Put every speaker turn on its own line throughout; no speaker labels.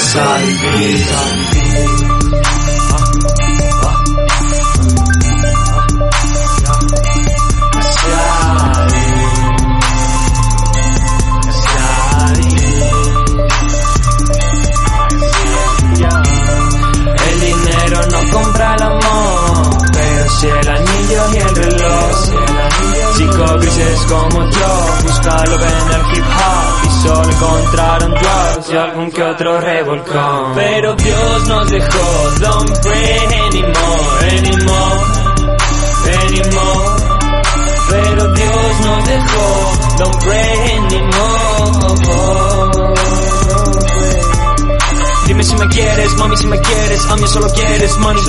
vamos a encontraron drugs y algún que otro revolcón. Pero Dios nos dejó, don't pray anymore, anymore, anymore. Pero Dios nos dejó, don't pray anymore. Quieres, mami si me quieres, a mí solo quieres money.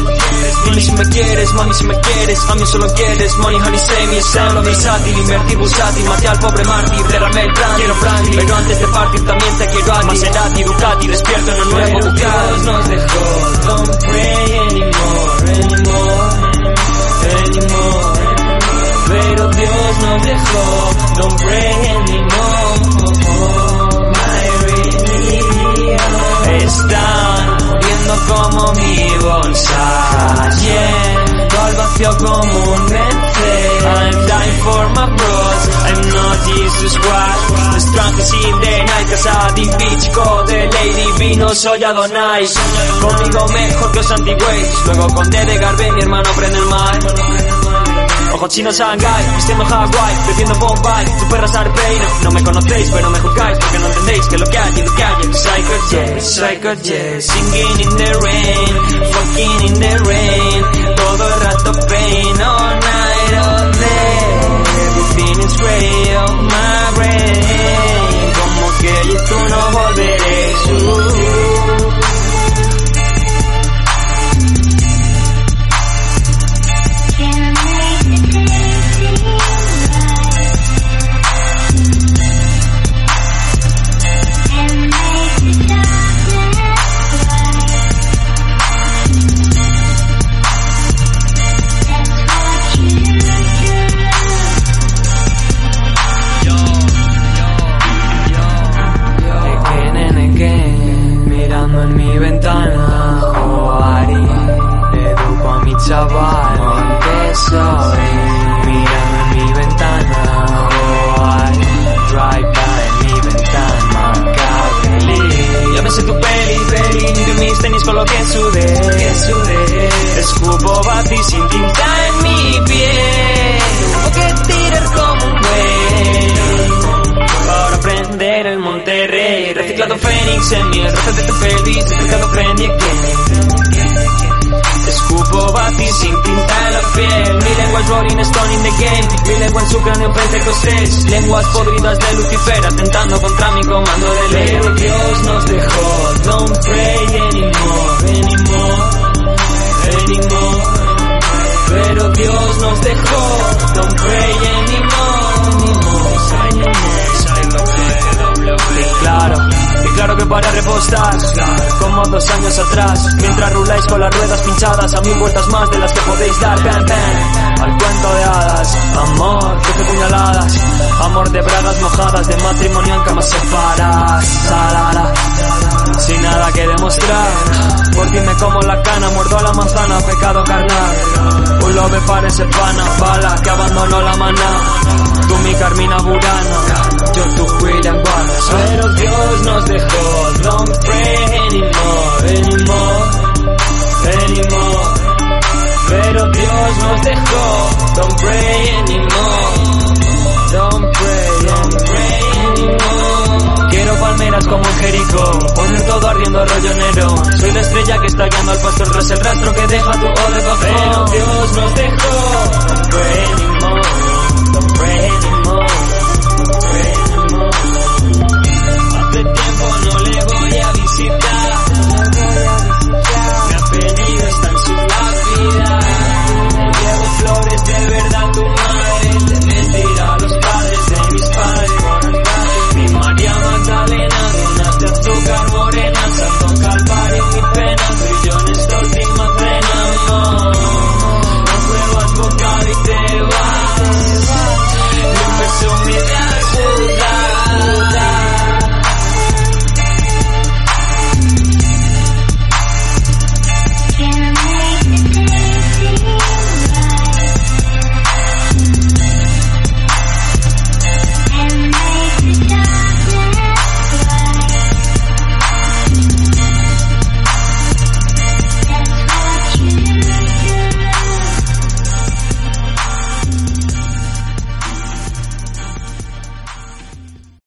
Dime si me quieres, mami si me quieres, a mí solo quieres money. Honey say me sound, versátil, invertir bursátil, maté al pobre mártir, derramé el plan, quiero Franklin. Pero antes de partir también te quiero a ti. Maserati, Ducati, despierto en un nuevo Ducati. nos dejó, don't pray anymore, anymore, anymore. Pero Dios nos dejó, don't pray anymore. My religion. Están Jesus Christ. The strongest in the night, Casadi, Bichco, de Lady Vino, soy Adonai. Conmigo mejor que os anti-ways. Luego con D de mi hermano prende el mic. Ojo chino Shanghai, vistiendo Hawaii, bebiendo Bombay, tu perra Sarpeino. No me conocéis, pero me juzgáis porque no entendéis que lo que hay y lo que hay es Psycho yeah, Psycho yeah, singing in the rain, fucking in the rain, todo el rato pain, Reciclado Fénix en mi de tu feliz, reciclado Frenny Escupo bati sin tinta en la piel. Mi lengua es Rolling Stone in the game Mi lengua en su cráneo pentecostés Lenguas podridas de Lucifer Atentando contra mi comando de ley. Dios nos dejó para repostar. Como dos años atrás Mientras ruláis con las ruedas pinchadas A mil vueltas más de las que podéis dar. Bam, bam, Al cuento de hadas Amor, que puñaladas. Amor de bragas mojadas De matrimonio en camas separadas. Sin nada que demostrar. Por ti me como la cana Muerdo a la manzana, pecado carnal. Un lobe parece pana Bala que abandonó la maná Tú mi Carmina Burana Tu William Wallace Pero Dios nos dejó Don't pray anymore, anymore, anymore. Pero Dios nos dejó Don't pray anymore Don't pray, don't pray anymore. Quiero palmeras como en Jericó Poner todo ardiendo rollo Soy la estrella que está guiando al pastor tras el rastro que deja tu O de Pero Dios nos dejó